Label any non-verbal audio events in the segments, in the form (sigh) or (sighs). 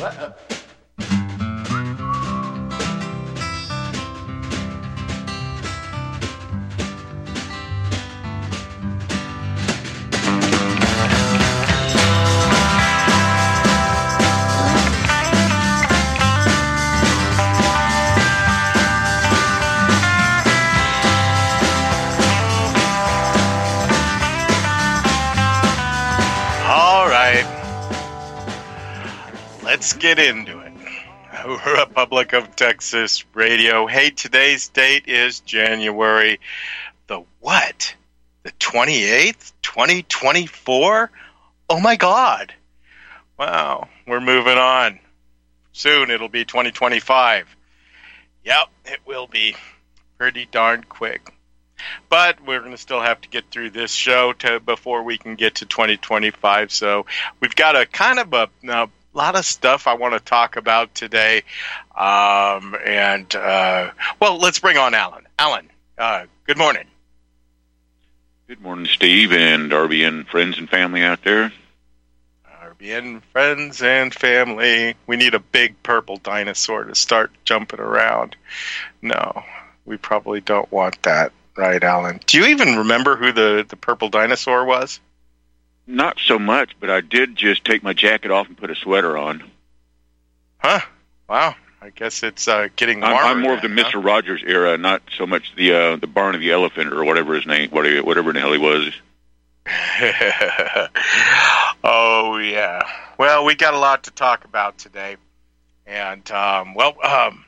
All get into it. Republic of Texas Radio. Hey, today's date is January the what? The 28th, 2024? Oh my God. Wow, we're moving on. Soon it'll be 2025. Yep, it will be pretty darn quick. But we're going to still have to get through this show to before we can get to 2025. So we've got a kind of a, a lot of stuff I want to talk about today. Um, and uh, well, let's bring on Alan. Alan, uh, good morning. Good morning, Steve and and friends and family out there. RBN friends and family. We need a big purple dinosaur to start jumping around. No, we probably don't want that, right, Alan? Do you even remember who the, the purple dinosaur was? Not so much, but I did just take my jacket off and put a sweater on. Huh? Wow. I guess it's uh, getting I'm. I'm more of the then, Mister Rogers era, not so much the uh, the Barn of the Elephant or whatever his name, whatever, whatever the hell he was. (laughs) oh yeah. Well, we got a lot to talk about today, and um, well, um,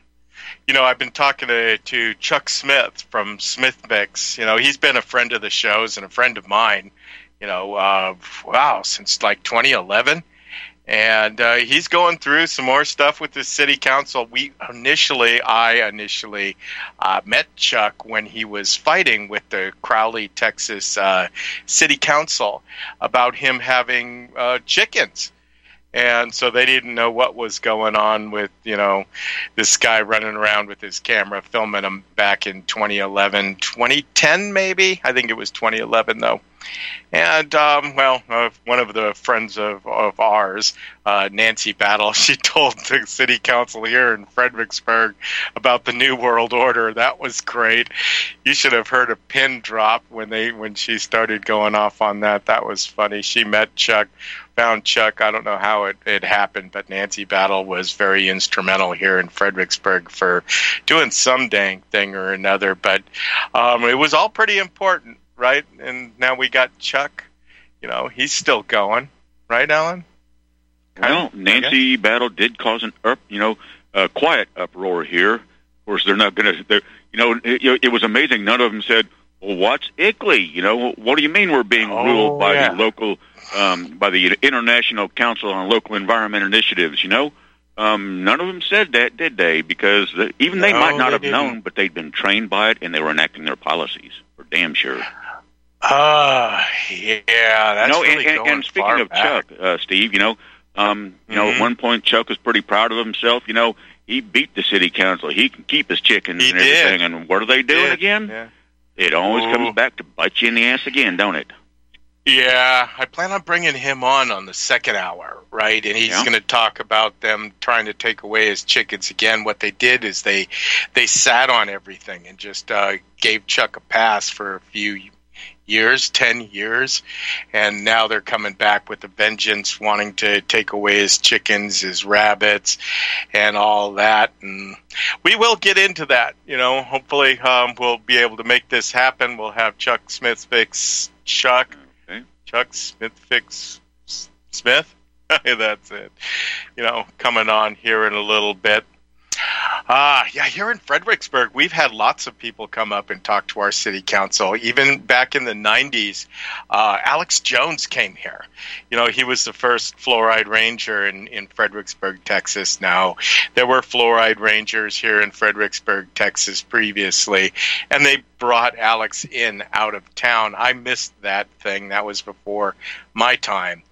you know, I've been talking to, to Chuck Smith from Smith Mix. You know, he's been a friend of the shows and a friend of mine. You know, uh, wow, since like 2011 and uh, he's going through some more stuff with the city council. We initially, I initially uh, met Chuck when he was fighting with the Crowley, Texas uh, city council about him having uh, chickens. And so they didn't know what was going on with, you know, this guy running around with his camera filming them back in 2011, 2010 maybe. I think it was 2011 though. And um, well, uh, one of the friends of, of ours, uh, Nancy Battle, (laughs) she told the city council here in Fredericksburg about the New World Order. That was great. You should have heard a pin drop when they when she started going off on that. That was funny. She met Chuck, found Chuck. I don't know how it, it happened, but Nancy Battle was very instrumental here in Fredericksburg for doing some dang thing or another. But um, it was all pretty important right? And now we got Chuck. You know, he's still going, right, Alan? Well, Nancy okay. Battle did cause an up, you know, a quiet uproar here. Of course, they're not going to. They're you know, it, it was amazing. None of them said, "Well, what's ICLEI?" You know, what do you mean we're being oh, ruled by yeah. the local, um, by the International Council on Local Environment Initiatives? You know, um, none of them said that, did they? Because the, even they No, might not they have didn't. known, but they'd been trained by it and they were enacting their policies for damn sure. Ah, yeah, that's no, really and, and, and speaking of back. Chuck, uh, Steve, you know, um, you know, Mhm. at one point Chuck was pretty proud of himself. You know, he beat the city council. He can keep his chickens He and did. everything. And what are they doing again? Yeah. It always Ooh. comes back to bite you in the ass again, don't it? Yeah, I plan on bringing him on on the second hour, right? And he's Yeah. going to talk about them trying to take away his chickens again. What they did is they they sat on everything and just uh, gave Chuck a pass for a few years, ten years, and now they're coming back with a vengeance, wanting to take away his chickens, his rabbits, and all that. And we will get into that. You know, hopefully um, we'll be able to make this happen. We'll have Chuck Smith fix Chuck. Chuck Smith fix Smith. (laughs) That's it. You know, coming on here in a little bit. Ah, yeah, here in Fredericksburg, we've had lots of people come up and talk to our city council. Even back in the 90s, uh, Alex Jones came here. You know, he was the first fluoride ranger in, in Fredericksburg, Texas. Now, there were fluoride rangers here in Fredericksburg, Texas previously, and they brought Alex in out of town. I missed that thing. That was before my time.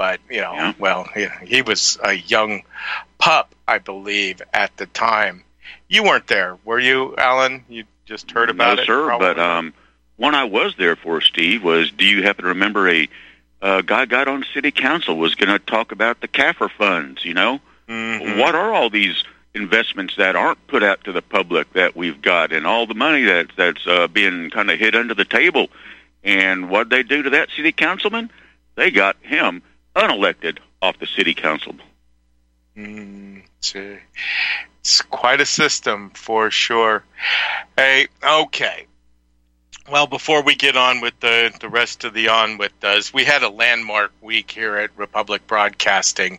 But, you know, Yeah. well, he, he was a young pup, I believe, at the time. You weren't there, were you, Alan? You just heard about no, it? sir. Probably. But um, one I was there for, Steve, was do you happen to remember a uh, guy got on city council was going to talk about the CAFR funds? You know, Mm-hmm. What are all these investments that aren't put out to the public that we've got, and all the money that that's uh, being kind of hid under the table? And what they do to that city councilman? They got him unelected off the city council. Mm, it's, a, it's quite a system for sure. Hey, okay. Well, before we get on with the, the rest of the on with us, we had a landmark week here at Republic Broadcasting.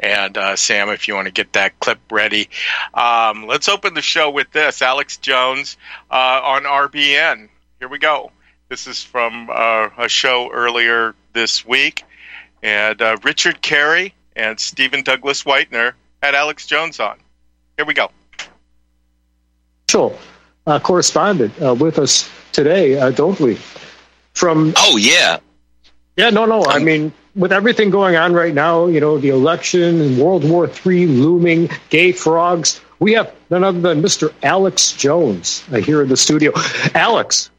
And uh, Sam, if you want to get that clip ready, um, let's open the show with this Alex Jones uh, on RBN. Here we go. This is from uh, a show earlier this week. And uh, Richard Carey and Stephen Douglas Whitener had Alex Jones on. Here we go. Sure uh, correspondent uh, with us today, uh, don't we? From oh yeah, yeah, no, no. I mean, with everything going on right now, you know, the election and World War III looming, gay frogs. We have none other than Mr. Alex Jones uh, here in the studio. Alex.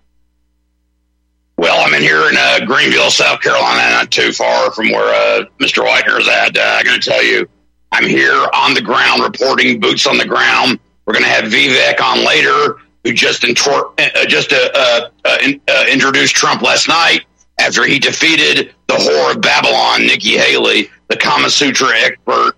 Well, I'm in here in uh, Greenville, South Carolina, not too far from where uh, Mr. Whitener is at. I'm going to tell you, I'm here on the ground reporting, boots on the ground. We're going to have Vivek on later who just intor- uh, just uh, uh, uh, in, uh, introduced Trump last night after he defeated the whore of Babylon, Nikki Haley, the Kama Sutra expert,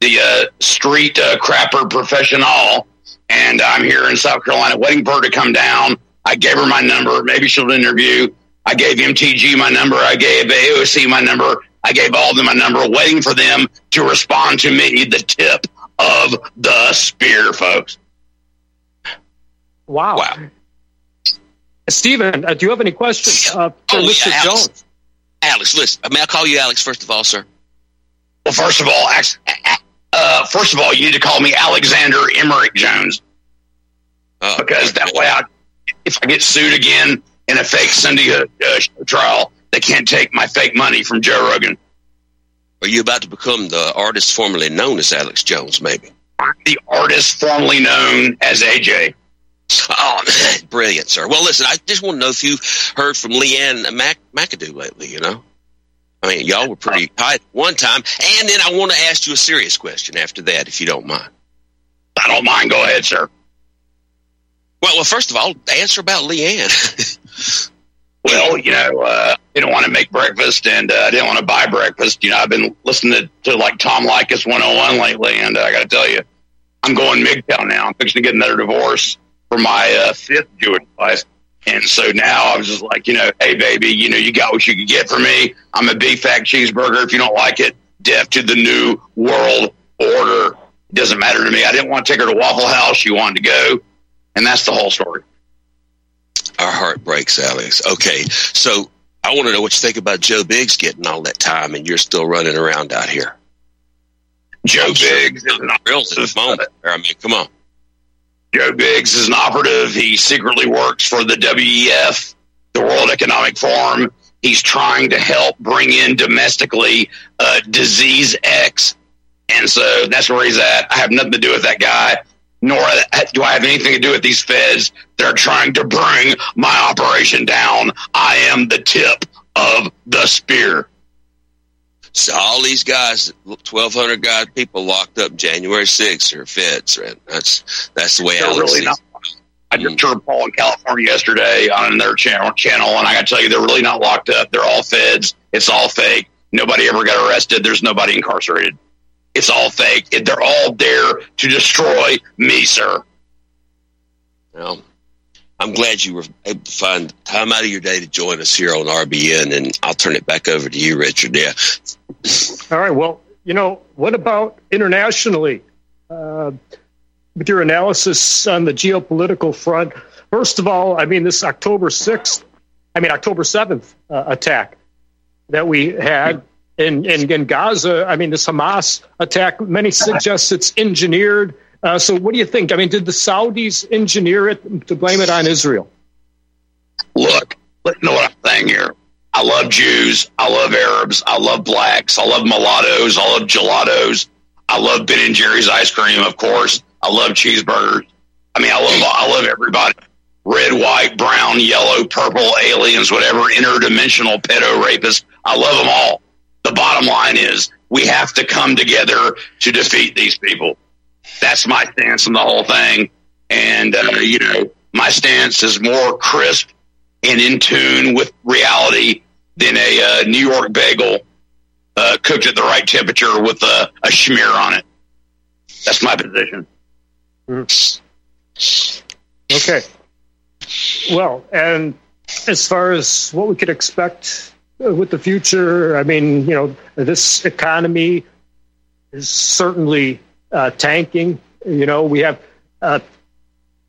the uh, street crapper professional. And I'm here in South Carolina waiting for her to come down. I gave her my number. Maybe she'll interview. I gave MTG my number. I gave AOC my number. I gave all of them my number, waiting for them to respond to me, the tip of the spear, folks. Wow. Wow. Stephen, uh, do you have any questions uh, for oh, Mr. Yeah, Alex, Jones? Alex, listen. May I call you Alex first of all, sir? Well, first of all, uh, first of all, you need to call me Alexander Emric Jones oh, because that way, I, if I get sued again in a fake Sunday uh, trial, they can't take my fake money from Joe Rogan. Are you about to become the artist formerly known as Alex Jones? Maybe I'm the artist formerly known as AJ. Oh, brilliant, sir. Well, listen, I just want to know if you've heard from Leanne Mac- McAdoo lately, you know? I mean, y'all were pretty high one time. And then I want to ask you a serious question after that, if you don't mind. I don't mind. Go ahead, sir. Well, well, first of all, answer about Leanne. (laughs) well, you know, uh, I didn't want to make breakfast and uh, I didn't want to buy breakfast. You know, I've been listening to, to like Tom Leykis 101 lately, and uh, I got to tell you, I'm going MGTOW now. I'm fixing to get another divorce for my uh, fifth Jewish wife. And so now I was just like, you know, hey, baby, you know, you got what you could get for me. I'm a big fat cheeseburger. If you don't like it, deaf to the new world order. It doesn't matter to me. I didn't want to take her to Waffle House. She wanted to go. And that's the whole story. Our heart breaks, Alex. Okay. So I want to know what you think about Joe Biggs getting all that time and you're still running around out here. Joe I'm Biggs sure. is not real at the moment. I mean, come on. Joe Biggs is an operative. He secretly works for the WEF, the World Economic Forum. He's trying to help bring in domestically uh, disease X. And so that's where he's at. I have nothing to do with that guy, nor do I have anything to do with these feds They're trying to bring my operation down. I am the tip of the spear. So all these guys, twelve hundred guys, people locked up January sixth are feds. Right? That's that's the way They're Alex really not, I just heard Paul in California yesterday on their channel, channel, and I got to tell you, they're really not locked up. They're all feds. It's all fake. Nobody ever got arrested. There's nobody incarcerated. It's all fake. They're all there to destroy me, sir. Well, I'm glad you were able to find time out of your day to join us here on RBN, and I'll turn it back over to you, Richard. Yeah. All right. Well, you know, what about internationally? Uh, with your analysis on the geopolitical front, first of all, I mean, this October 6th, I mean, October 7th uh, attack that we had in, in, in Gaza, I mean, this Hamas attack, many suggest it's engineered. Uh, so, what do you think? I mean, did the Saudis engineer it to blame it on Israel? Look, let know what I'm saying here. I love Jews. I love Arabs. I love blacks. I love mulattoes. I love gelatos. I love Ben and Jerry's ice cream, of course. I love cheeseburgers. I mean, I love I love everybody. Red, white, brown, yellow, purple, aliens, whatever, interdimensional pedo rapists. I love them all. The bottom line is we have to come together to defeat these people. That's my stance on the whole thing. And, uh, you know, my stance is more crisp and in tune with reality than a uh, New York bagel uh, cooked at the right temperature with a, a schmear on it. That's my position. Mm. Okay. Well, and as far as what we could expect with the future, I mean, you know, this economy is certainly uh, tanking. You know, we have uh,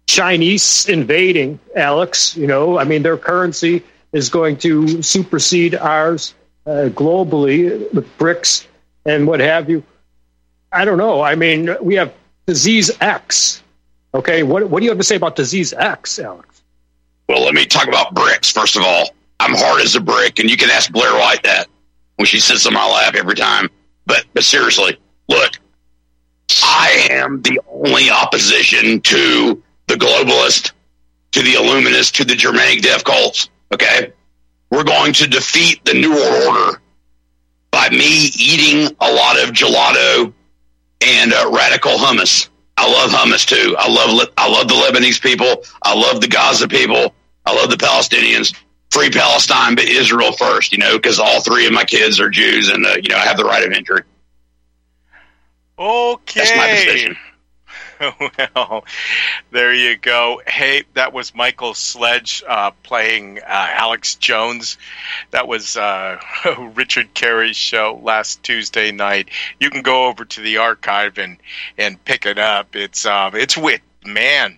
Chinese invading, Alex. You know, I mean, their currency is going to supersede ours uh, globally with BRICS and what have you. I don't know. I mean, we have disease X. Okay, what what do you have to say about disease X, Alex? Well, let me talk about BRICS first of all. I'm hard as a brick, and you can ask Blair White that when she sits on my lap every time. But but seriously, look, I am the only opposition to the globalist, to the Illuminist, to the Germanic death cults. Okay, we're going to defeat the New World Order by me eating a lot of gelato and uh, radical hummus. I love hummus too. I love I love the Lebanese people. I love the Gaza people. I love the Palestinians. Free Palestine, but Israel first. You know, because all three of my kids are Jews, and uh, you know I have the right of entry. Okay. That's my position. (laughs) well, there you go. Hey, that was Michael Sledge uh, playing uh, Alex Jones. That was uh, (laughs) Richard Carey's show last Tuesday night. You can go over to the archive and and pick it up. It's um, it's wit, man.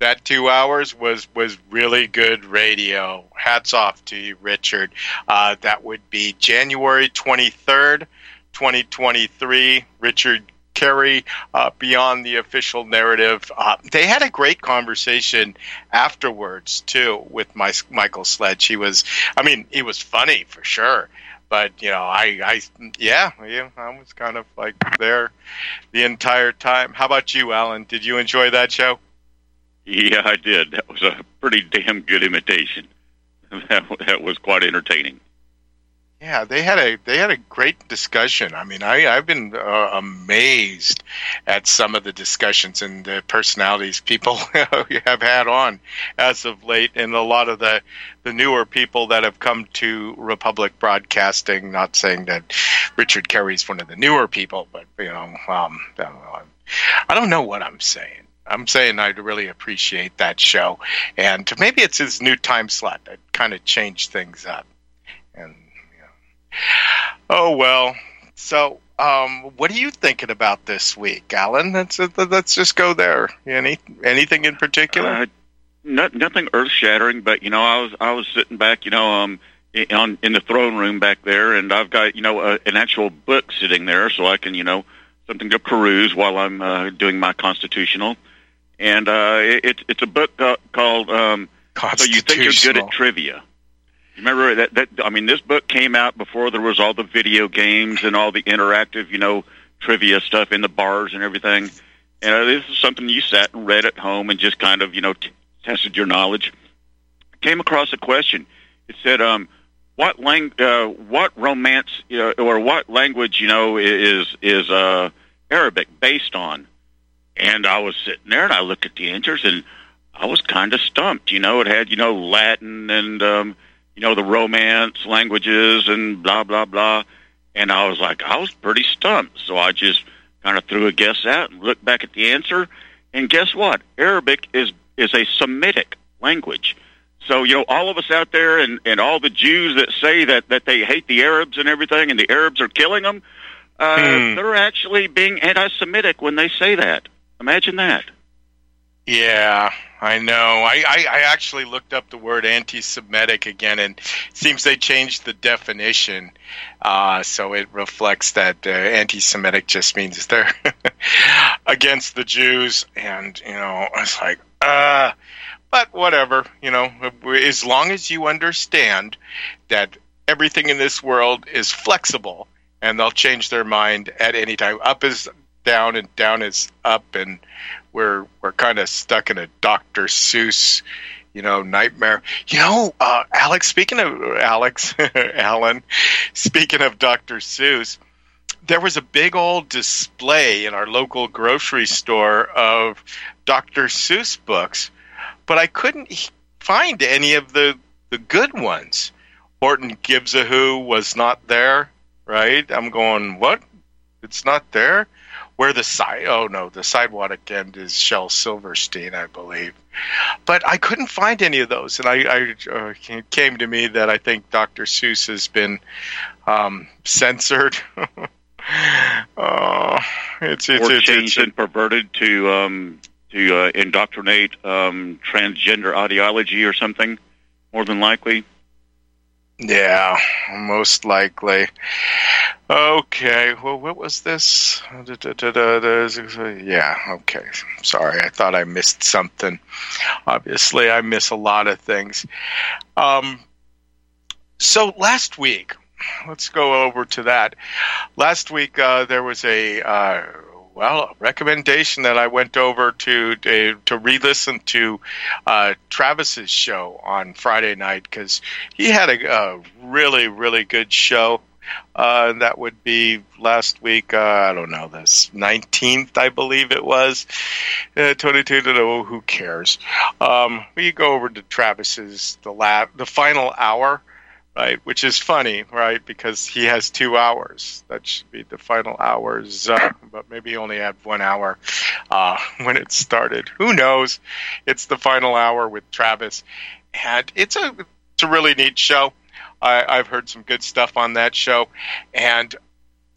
That two hours was was really good radio. Hats off to you, Richard. Uh, that would be January twenty third, twenty twenty three. Richard Carey uh, beyond the official narrative. Uh, they had a great conversation afterwards too with my, Michael Sledge. He was, I mean, he was funny for sure. But you know, I, I, yeah, yeah, I was kind of like there the entire time. How about you, Alan? Did you enjoy that show? Yeah, I did. That was a pretty damn good imitation. (laughs) That, that was quite entertaining. Yeah, they had a they had a great discussion. I mean, I I've been uh, amazed at some of the discussions and the personalities people (laughs) have had on as of late, and a lot of the the newer people that have come to Republic Broadcasting. Not saying that Richard Carey's one of the newer people, but you know, um, I don't know what I'm saying. I'm saying I'd really appreciate that show, and maybe it's his new time slot that kind of changed things up. And Oh well. So, um, what are you thinking about this week, Alan? Let's uh, let's just go there. Any anything in particular? Uh, not, nothing earth shattering, but you know, I was I was sitting back, you know, um, on in the throne room back there, and I've got you know a, an actual book sitting there, so I can you know something to peruse while I'm uh, doing my constitutional, and uh, it, it's a book called um, "So You Think You're Good at Trivia." remember that that I mean this book came out before there was all the video games and all the interactive, you know, trivia stuff in the bars and everything. And uh, this is something you sat and read at home and just kind of, you know, t- tested your knowledge. Came across a question. It said, um, "What lang- uh, what romance uh, or what language, you know, is is uh, Arabic based on?" And I was sitting there and I looked at the answers and I was kind of stumped. You know, it had you know Latin and um, you know, the romance languages and blah, blah, blah. And I was like, I was pretty stumped. So I just kind of threw a guess out and looked back at the answer. And guess what? Arabic is, is a Semitic language. So, you know, all of us out there and, and all the Jews that say that, that they hate the Arabs and everything and the Arabs are killing them, uh, hmm. they're actually being anti Semitic when they say that. Imagine that. Yeah, I know. I, I, I, actually looked up the word anti-Semitic again, and seems they changed the definition, uh, so it reflects that uh, anti-Semitic just means they're (laughs) against the Jews, and you know, it's like, uh, but whatever, you know, as long as you understand that everything in this world is flexible, and they'll change their mind at any time. Up is down, and down is up, and we're we're kind of stuck in a Dr. Seuss, you know, nightmare. You know, uh, Alex. Speaking of Alex (laughs) Alan, speaking of Dr. Seuss, there was a big old display in our local grocery store of Dr. Seuss books, but I couldn't find any of the the good ones. Horton Gives a Who was not there, right? I'm going, what? It's not there? Where the side? Oh no, the sidewalk end is Shel Silverstein, I believe. But I couldn't find any of those, and I, I uh, came to me that I think Dr. Seuss has been um, censored. (laughs) oh, it's it's, or it's, it's, perverted to um, to uh, indoctrinate um, transgender ideology or something. More than likely. Yeah, most likely. Okay, well, what was this? Yeah, okay. Sorry, I thought I missed something. Obviously, I miss a lot of things. Um, so last week, let's go over to that. Last week, uh, there was a uh, well, a recommendation that I went over to to, to re-listen to uh, Travis's show on Friday night because he had a, a, really really good show. Uh, that would be last week. Uh, I don't know this nineteenth, I believe it was. Uh, Twenty-two to know. Who cares? Um, we go over to Travis's the lab, the final hour right? Which is funny, right? Because he has two hours. That should be the final hours, uh, but maybe he only had one hour uh, (laughs) when it started. Who knows? It's the final hour with Travis, and it's a it's a really neat show. I, I've heard some good stuff on that show, and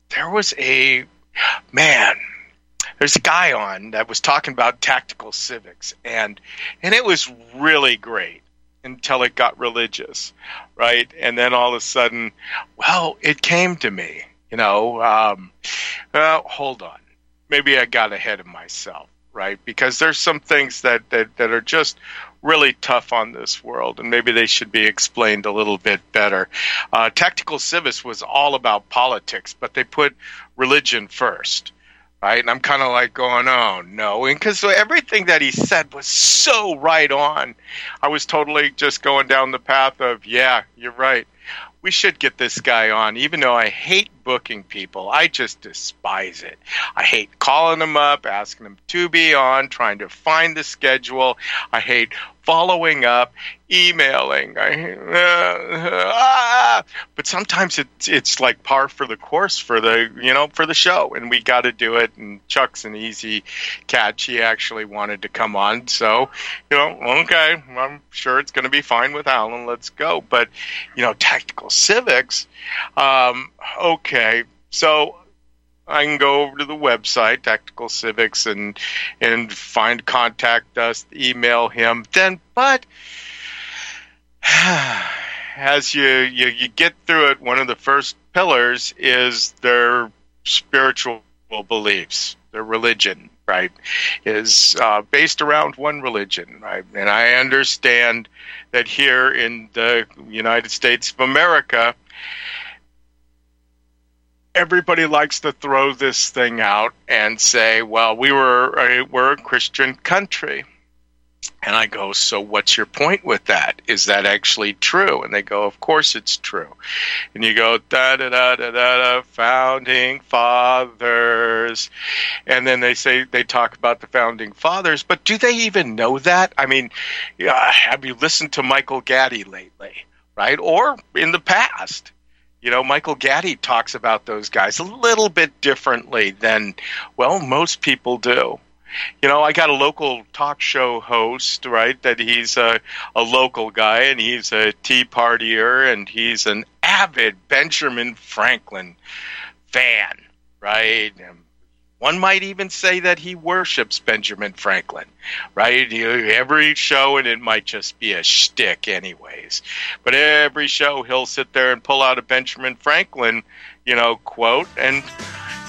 there was a man there's a guy on that was talking about tactical civics and and it was really great until it got religious, right? And then all of a sudden, well, it came to me, you know, um, well, hold on. Maybe I got ahead of myself, right? Because there's some things that, that, that are just really tough on this world, and maybe they should be explained a little bit better. Uh, Tactical Civics was all about politics, but they put religion first right? And I'm kind of like going, oh no, and because everything that he said was so right on, I was totally just going down the path of, yeah, you're right. We should get this guy on, even though I hate booking people. I just despise it. I hate calling them up, asking them to be on, trying to find the schedule. I hate following up, emailing. I, uh, ah, but sometimes it's it's like par for the course for the you know for the show, and we got to do it. And Chuck's an easy catch. He actually wanted to come on, so you know, okay, I'm sure it's going to be fine with Alan. Let's go. But you know, tactical civics. Um, okay, so I can go over to the website, Tactical Civics, and and find contact us, email him. Then, but (sighs) as you, you you get through it, one of the first pillars is their spiritual beliefs, their religion, right, is uh, based around one religion, right? And I understand that here in the United States of America everybody likes to throw this thing out and say, "Well, we were a, we're a Christian country." And I go, "So what's your point with that? Is that actually true?" And they go, "Of course it's true." And you go, "Da da da da da, founding fathers," and then they say they talk about the founding fathers, but do they even know that? I mean, have you listened to Michael Gaddy lately? Right, or in the past? You know, Michael Gaddy talks about those guys a little bit differently than, well, most people do. You know, I got a local talk show host, right? That he's a, a local guy and he's a Tea Partier and he's an avid Benjamin Franklin fan, right? And one might even say that he worships Benjamin Franklin, right? Every show, and it might just be a shtick, anyways. But every show, he'll sit there and pull out a Benjamin Franklin, you know, quote, and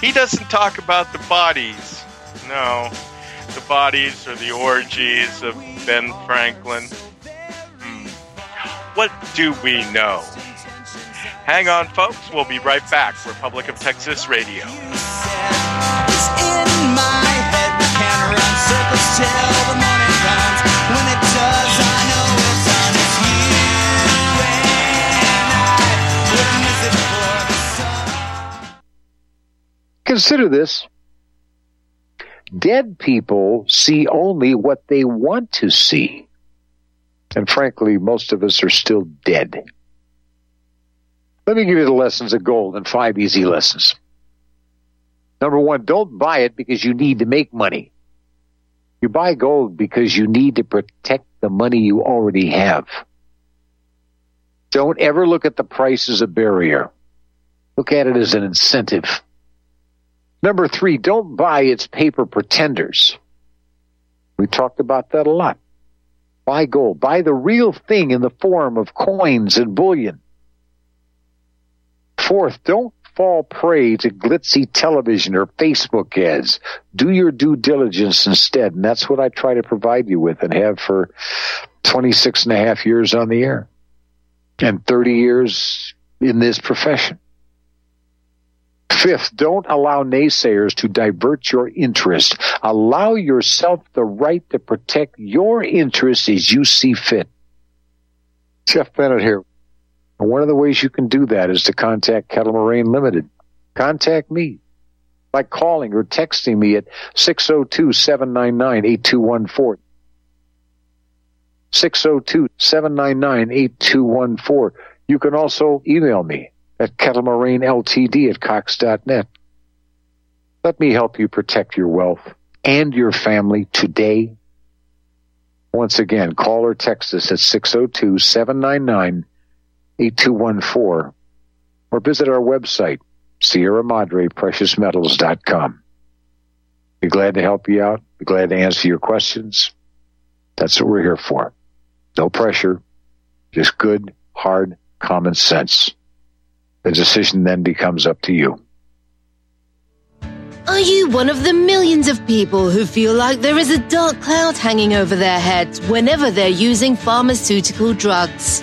he doesn't talk about the bodies. No, the bodies or the orgies of Ben Franklin. Hmm. What do we know? Hang on, folks. We'll be right back. Republic of Texas Radio. Consider this. Dead people see only what they want to see. And frankly, most of us are still dead. Let me give you the lessons of gold in five easy lessons. Number one, don't buy it because you need to make money. You buy gold because you need to protect the money you already have. Don't ever look at the price as a barrier. Look at it as an incentive. Number three, don't buy its paper pretenders. We talked about that a lot. Buy gold. Buy the real thing in the form of coins and bullion. Fourth, don't fall prey to glitzy television or Facebook ads. Do your due diligence instead. And that's what I try to provide you with and have for 26 and a half years on the air and 30 years in this profession. Fifth, don't allow naysayers to divert your interest. Allow yourself the right to protect your interests as you see fit. Jeff Bennett here. One of the ways you can do that is to contact Kettle Moraine Limited. Contact me by calling or texting me at 602 799 8214. 602 799 8214. You can also email me at kettlemoraineltd at cox.net. Let me help you protect your wealth and your family today. Once again, call or text us at 602 799 8214 or visit our website, Sierra Madre Precious Metals.com. Be glad to help you out. Be glad to answer your questions. That's what we're here for. No pressure, just good, hard common sense. The decision then becomes up to you. Are you one of the millions of people who feel like there is a dark cloud hanging over their heads whenever they're using pharmaceutical drugs?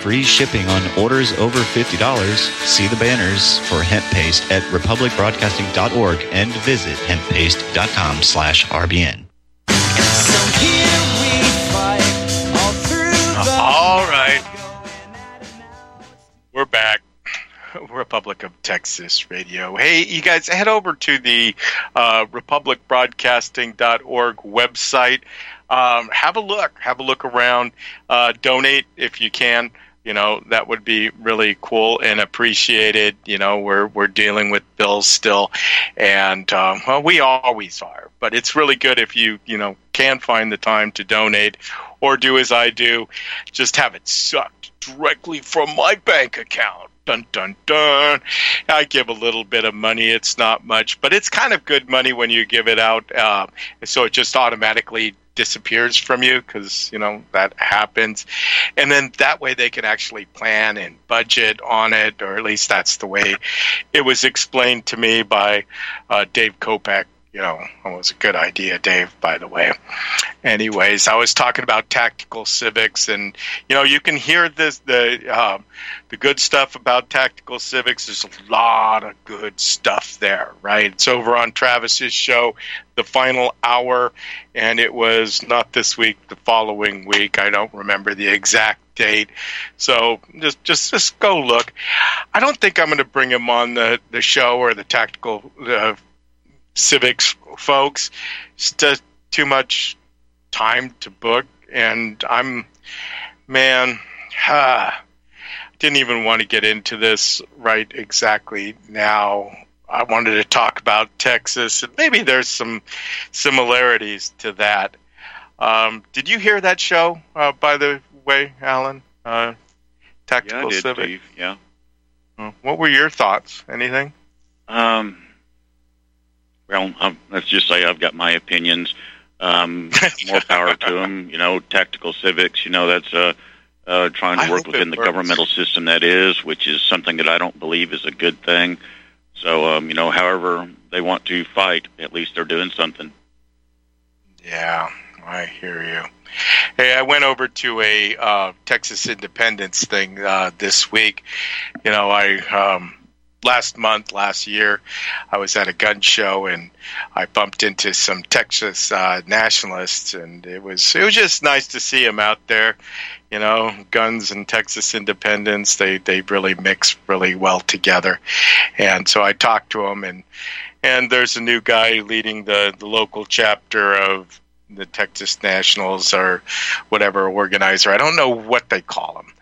Free shipping on orders over $50. See the banners for hemp paste at republicbroadcasting.org and visit hemppaste.com slash RBN. (laughs) All right. We're back. (laughs) Republic of Texas Radio. Hey, you guys, head over to the uh, republicbroadcasting.org website. Um, have a look. Have a look around. Uh, donate if you can you know that would be really cool and appreciated you know we're we're dealing with bills still. And um, well we always are but it's really good if you you know can find the time to donate or do as i do. Just have it sucked directly from my bank account. Dun dun dun. I give a little bit of money. It's not much but it's kind of good money when you give it out uh, so it just automatically disappears from you because you know that happens. And then that way they can actually plan and budget on it or at least that's the way it was explained to me by uh, dave kopak you know, was a good idea, Dave, by the way. Anyways, I was talking about tactical civics, and you know, you can hear this the um, the good stuff about tactical civics. There's a lot of good stuff there, right? It's over on Travis's show, the final hour, and it was not this week, the following week. I don't remember the exact date. So just just just go look. I don't think I'm going to bring him on the the show or the tactical uh, civics folks. It's just too much time to book, and I'm, man, ah, (sighs) didn't even want to get into this right exactly now. I wanted to talk about Texas, and maybe there's some similarities to that. Um, did you hear that show, uh, by the way, Alan? Uh, Tactical yeah, I did, Civic. Yeah. What were your thoughts? Anything? Um, well, um, let's just say I've got my opinions. Um, (laughs) more power to them. You know, tactical civics. You know, that's uh, uh, trying to I work within the works. governmental system that is, which is something that I don't believe is a good thing. So, um, you know, however they want to fight, at least they're doing something. Yeah, I hear you. Hey, I went over to a uh, Texas Independence thing uh, this week. You know, I um, last month, last year, I was at a gun show and I bumped into some Texas uh, nationalists, and it was it was just nice to see them out there. You know, guns and Texas independence they they really mix really well together, and so I talked to them and and there's a new guy leading the, the local chapter of the Texas Nationals or whatever organizer. I don't know what they call them.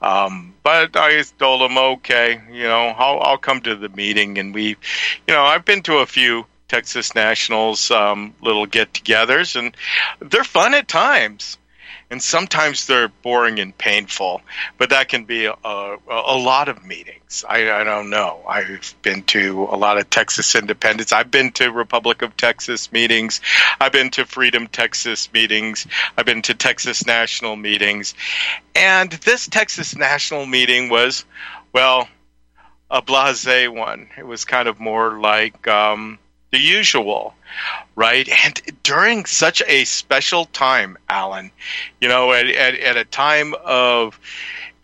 Um, but I told him, okay, you know, I'll, I'll come to the meeting. And we, you know, I've been to a few Texas Nationals um, little get togethers, and they're fun at times. And sometimes they're boring and painful, but that can be a, a, a lot of meetings. I, I don't know. I've been to a lot of Texas independence. I've been to Republic of Texas meetings. I've been to Freedom Texas meetings. I've been to Texas National meetings. And this Texas National meeting was, well, a blase one. It was kind of more like um, the usual, right? And during such a special time, Alan, you know, at, at, at a time of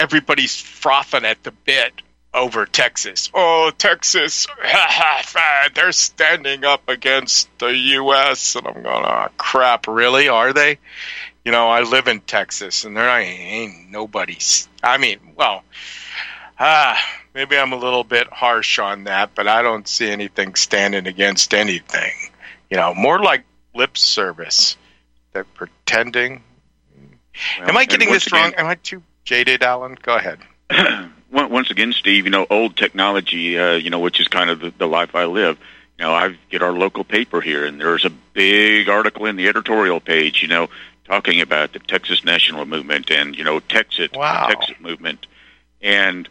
everybody's frothing at the bit over Texas. Oh, Texas, (laughs) they're standing up against the U.S. And I'm going, oh, crap, really? Are they? You know, I live in Texas, and there ain't nobody. I mean, well, ah, maybe I'm a little bit harsh on that, but I don't see anything standing against anything. You know, more like lip service. They're pretending. Well, Am I getting this wrong? Am I too jaded, Alan? Go ahead. (clears throat) Once once again, Steve, you know, old technology, uh, you know, which is kind of the, the life I live. You know, I get our local paper here, and there's a big article in the editorial page, you know, talking about the Texas National Movement and you know, Texas, Wow. the Texas Movement, and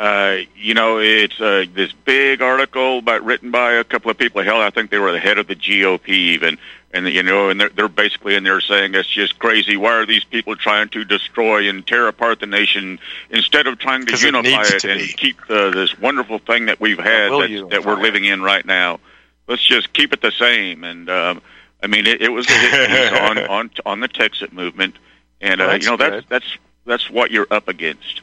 uh, you know, it's uh, this big article about written by a couple of people. Hell, I think they were the head of the GOP even, and you know, and they're, they're basically in there saying it's just crazy. Why are these people trying to destroy and tear apart the nation instead of trying to unify it, to and be. keep the, this wonderful thing that we've had that, that we're living in right now? Let's just keep it the same. And um, I mean, it, it was a hit piece on (laughs) on on the Texas movement, and uh, Well, you know that's that's that's what you're up against.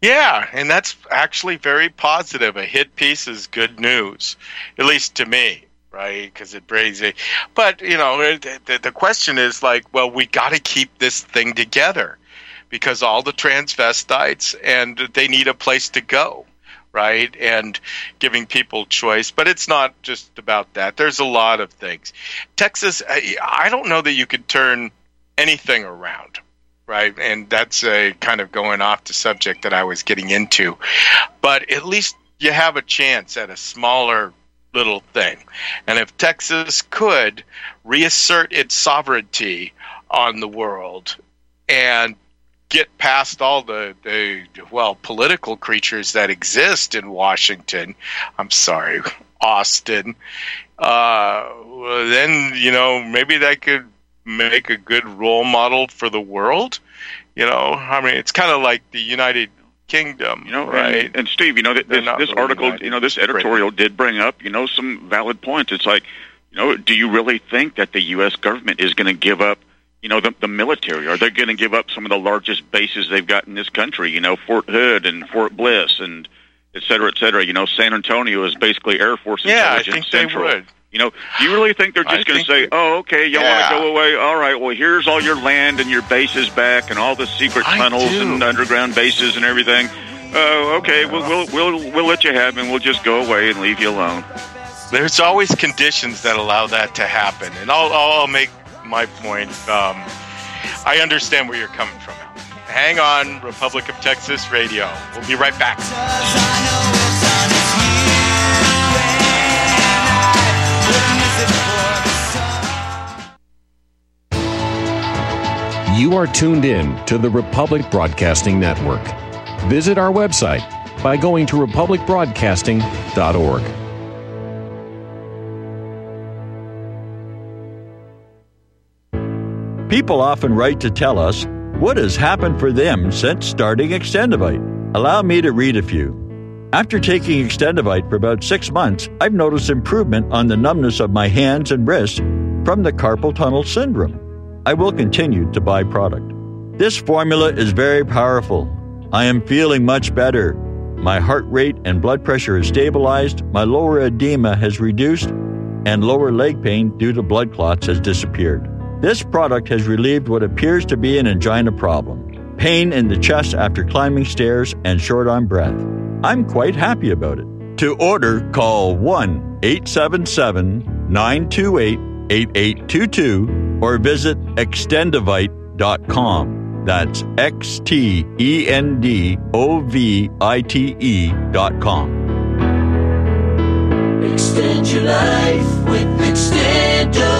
Yeah, and that's actually very positive. A hit piece is good news, at least to me, right? Because it brings it. But you know, the, the, question is like, well, we got to keep this thing together because all the transvestites and they need a place to go, right? And giving people choice, but it's not just about that. There's a lot of things. Texas, I, I don't know that you could turn anything around right? And that's uh, kind of going off the subject that I was getting into. But at least you have a chance at a smaller little thing. And if Texas could reassert its sovereignty on the world and get past all the, the well political creatures that exist in Washington, I'm sorry, Austin, uh, then you know maybe that could make a good role model for the world. You know, I mean, it's kind of like the United Kingdom, You know, right? And, and Steve, you know, th- this, this article, united. you know, this editorial did bring up, you know, some valid points. It's like, you know, do you really think that the U.S. government is going to give up, you know, the, the military? Are they going to give up some of the largest bases they've got in this country? You know, Fort Hood and Fort Bliss and et cetera, et cetera. You know, San Antonio is basically Air Force yeah, I Intelligence think Central. they would. You know, do you really think they're just going to say, "Oh, okay, y'all Yeah. want to go away? All right, well, here's all your land and your bases back, and all the secret I tunnels do. and underground bases and everything." Oh, okay, we'll, we'll we'll we'll let you have him. We'll just go away and leave you alone. There's always conditions that allow that to happen, and I'll I'll make my point. Um, I understand where you're coming from. Hang on, Republic of Texas Radio. We'll be right back. You are tuned in to the Republic Broadcasting Network. Visit our website by going to republicbroadcasting.org. People often write to tell us what has happened for them since starting Extendovite. Allow me to read a few. After taking Extendovite for about six months, I've noticed improvement on the numbness of my hands and wrists from the carpal tunnel syndrome. I will continue to buy product. This formula is very powerful. I am feeling much better. My heart rate and blood pressure is stabilized, my lower edema has reduced, and lower leg pain due to blood clots has disappeared. This product has relieved what appears to be an angina problem pain in the chest after climbing stairs and short on breath. I'm quite happy about it. To order, call 1 877 928 8822 or visit extendovite.com. That's X T E N D O V I T E dot com. Extend your life with Extendovite.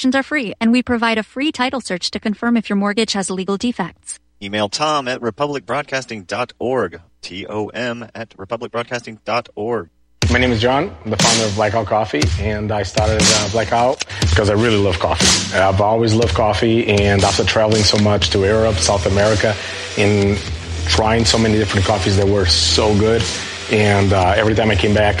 Consultations are free, and we provide a free title search to confirm if your mortgage has legal defects. Email Tom at republicbroadcasting.org. T O M at republicbroadcasting.org. My name is John. I'm the founder of Blackout Coffee, and I started uh, Blackout because I really love coffee. I've always loved coffee, and after traveling so much to Europe, South America, and trying so many different coffees that were so good, and uh, every time I came back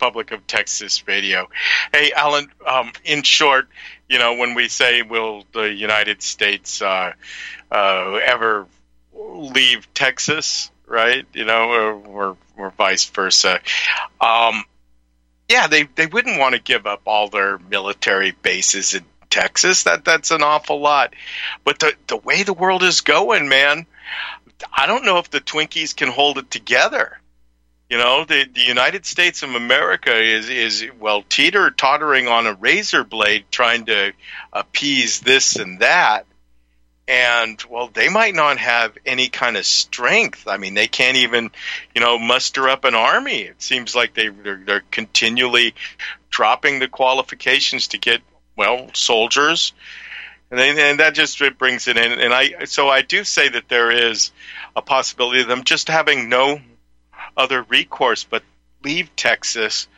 Republic of Texas Radio. Hey, Alan, um, in short, you know, when we say will the United States uh, uh, ever leave Texas, right? You know, or, or, vice versa. Um, yeah, they, they wouldn't want to give up all their military bases in Texas. That that's an awful lot. But the the way the world is going, man, I don't know if the Twinkies can hold it together. You know, the, the United States of America is, is well teeter tottering on a razor blade trying to appease this and that. And well, they might not have any kind of strength. I mean, they can't even, you know, muster up an army. It seems like they they're, they're continually dropping the qualifications to get well soldiers, and, they, and that just brings it in. And I so I do say that there is a possibility of them just having no other recourse but leave Texas,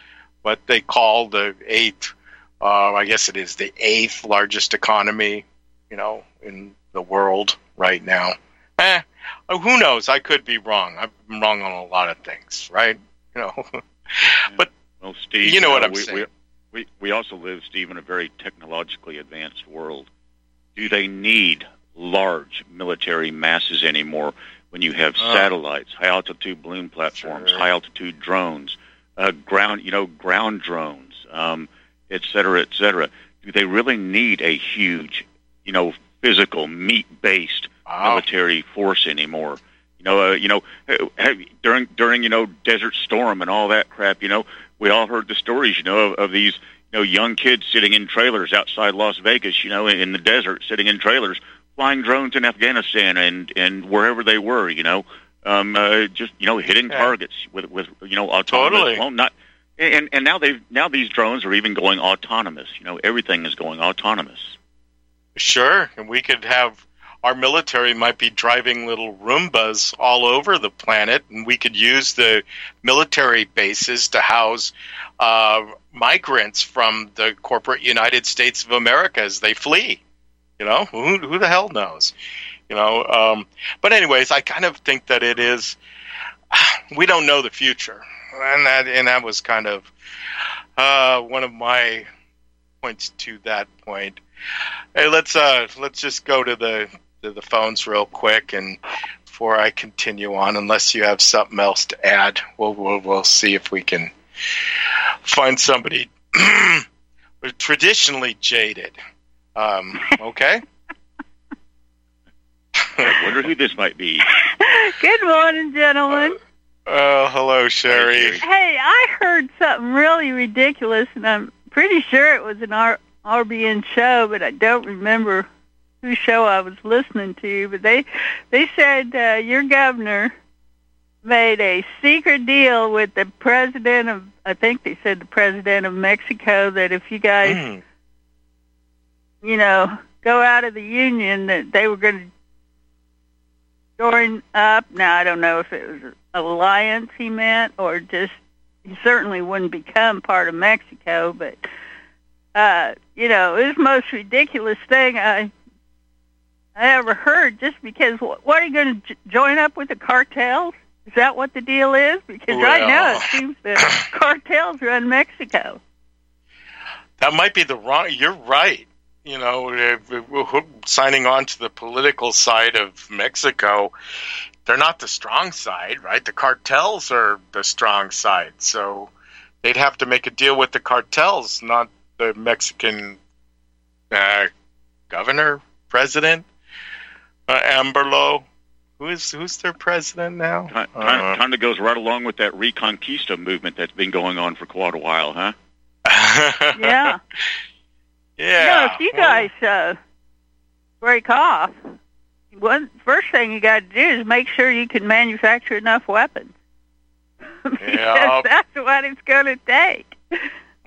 what they call the eighth, uh, I guess it is the eighth largest economy, you know, in the world right now. Eh, who knows? I could be wrong. I'm wrong on a lot of things, right? You know, (laughs) but well, Steve, you know what uh, I'm we, saying. We, we we also live, Steve, in a very technologically advanced world. Do they need large military masses anymore? When you have Uh. satellites, high altitude balloon platforms, Sure. high altitude drones, uh, ground, you know, ground drones, um, et cetera, et cetera. Do they really need a huge, you know, physical meat based Wow. military force anymore? You know, uh, you know, during during you know Desert Storm and all that crap. You know, we all heard the stories. You know, of, of these you know young kids sitting in trailers outside Las Vegas. You know, in the desert, sitting in trailers, flying drones in Afghanistan and and wherever they were. You know, um, uh, just you know hitting Yeah. targets with with you know autonomous. Totally. Well, not. And and now they now these drones are even going autonomous. You know, everything is going autonomous. Sure, and we could have our military might be driving little Roombas all over the planet, and we could use the military bases to house uh, migrants from the corporate United States of America as they flee. You know, who, who the hell knows? You know, um, but anyways, I kind of think that it is. (sighs) We don't know the future, and that and that was kind of uh, one of my points to that point. Hey, let's uh let's just go to the to the phones real quick and before I continue on, unless you have something else to add, we'll we'll, we'll see if we can find somebody (clears throat) traditionally jaded. Um, okay. (laughs) I wonder who this might be. Good morning, gentlemen. Oh, hello, Sherry. Hey, I heard something really ridiculous, and I'm pretty sure it was an R- RBN show, but I don't remember whose show I was listening to. But they they said uh, your governor made a secret deal with the president of I think they said the president of Mexico that if you guys Mm. You know go out of the union that they were going to join up. Now I don't know if it was an alliance he meant or just he certainly wouldn't become part of Mexico, but uh, you know, it was the most ridiculous thing I I ever heard. Just because, wh- what are you going to j- join up with the cartels? Is that what the deal is? Because right now it seems the cartels run Mexico. That might be the wrong. You're right. You know, if- if we're signing on to the political side of Mexico, they're not the strong side, right? The cartels are the strong side. So they'd have to make a deal with the cartels, not the Mexican uh, governor, president, uh, Amberlo. Who is who's their president now? Kind, Uh, kind of goes right along with that Reconquista movement that's been going on for quite a while, huh? (laughs) Yeah. Yeah. No, if you guys uh, break off, one first thing you got to do is make sure you can manufacture enough weapons. (laughs) because Yeah. that's what it's going to take.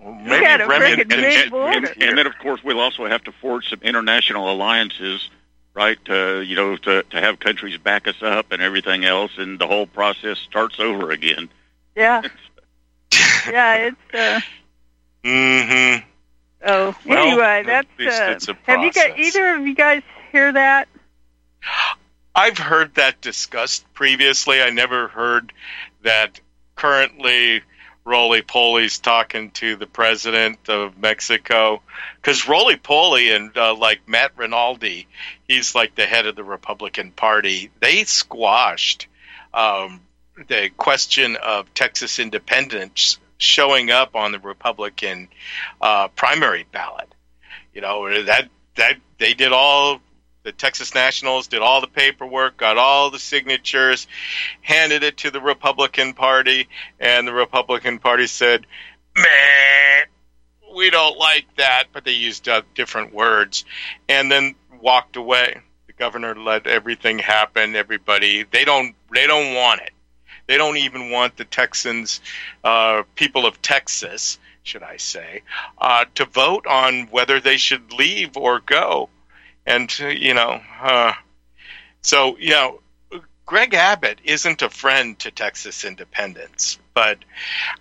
Maybe got a Remy- frickin' big and, and, and then, of course, we'll also have to forge some international alliances, right? To you know, to to have countries back us up and everything else, and the whole process starts over again. Yeah. (laughs) yeah, it's uh Mm-hmm. Oh Well, anyway, that's uh have you got either of you guys hear that? I've heard that discussed previously. I never heard that currently Roly Poly's talking to the president of Mexico because Roly Poly and uh, like Matt Rinaldi, he's like the head of the Republican Party. They squashed um, the question of Texas independence showing up on the Republican uh, primary ballot. You know that that they did all the Texas Nationals did all the paperwork, got all the signatures, handed it to the Republican Party, and the Republican Party said, "Meh, we don't like that," but they used uh, different words, and then walked away. The governor let everything happen. Everybody they don't they don't want it. They don't even want the Texans, uh, people of Texas, should I say, uh, to vote on whether they should leave or go and uh, you know, uh, so you know, Greg Abbott isn't a friend to Texas independence. But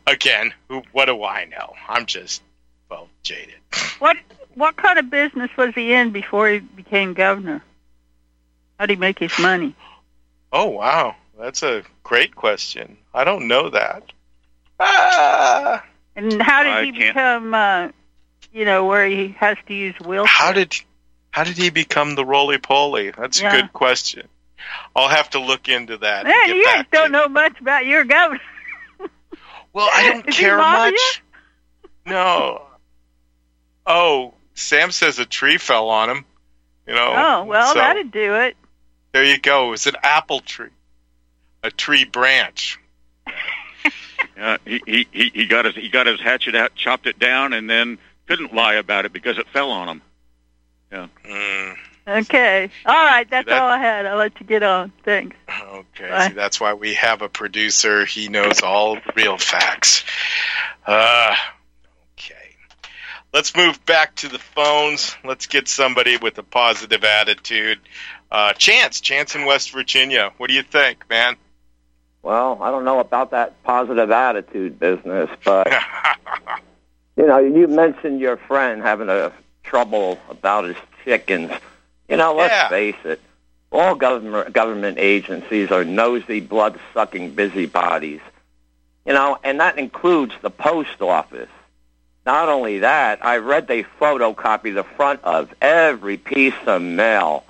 again, who, what do I know? I'm just well jaded. What what kind of business was he in before he became governor? How did he make his money? Oh wow, that's a great question. I don't know that. Ah, And how did I he can't- become uh you know, where he has to use wheelchair? how did how did he become the roly poly? That's Yeah. a good question. I'll have to look into that. and Man, get you back guys don't know much about your governor. Well, I don't (laughs) Is care much. No. Oh, Sam says a tree fell on him. You know. Oh, well, so that'd do it. there you go. It was an apple tree, a tree branch. (laughs) Uh, he, he he he got his he got his hatchet out, chopped it down, and then couldn't lie about it because it fell on him. Yeah. Mm. Okay. All right. That's all I had. I'll let you get on. Thanks. Okay, Bye. see, that's why we have a producer. He knows all the real facts. Uh, okay. Let's move back to the phones. Let's get somebody with a positive attitude. Uh, Chance, Chance in West Virginia. What do you think, man? Well, I don't know about that positive attitude business, but (laughs) you know, you mentioned your friend having a trouble about his chickens. You know, let's Yeah. face it. All government government agencies are nosy, blood-sucking busybodies. You know, and that includes the post office. Not only that, I read they photocopy the front of every piece of mail.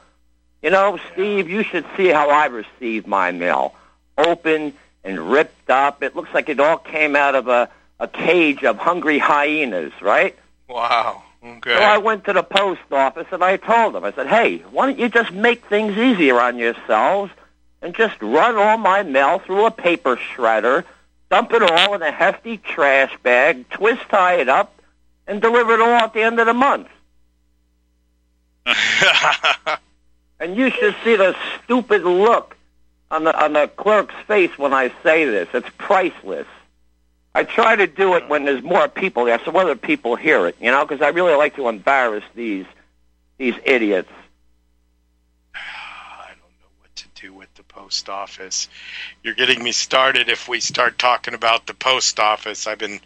You know, Steve, you should see how I receive my mail. Open and ripped up. It looks like it all came out of a, a cage of hungry hyenas, right? Wow. Okay. So I went to the post office and I told them, I said, hey, why don't you just make things easier on yourselves and just run all my mail through a paper shredder, dump it all in a hefty trash bag, twist tie it up, and deliver it all at the end of the month. (laughs) and you should see the stupid look on the on the clerk's face when I say this. It's priceless. I try to do it when there's more people there, so other people hear it. You know, because I really like to embarrass these these idiots. (sighs) I don't know what to do with the post office. You're getting me started if we start talking about the post office. I've been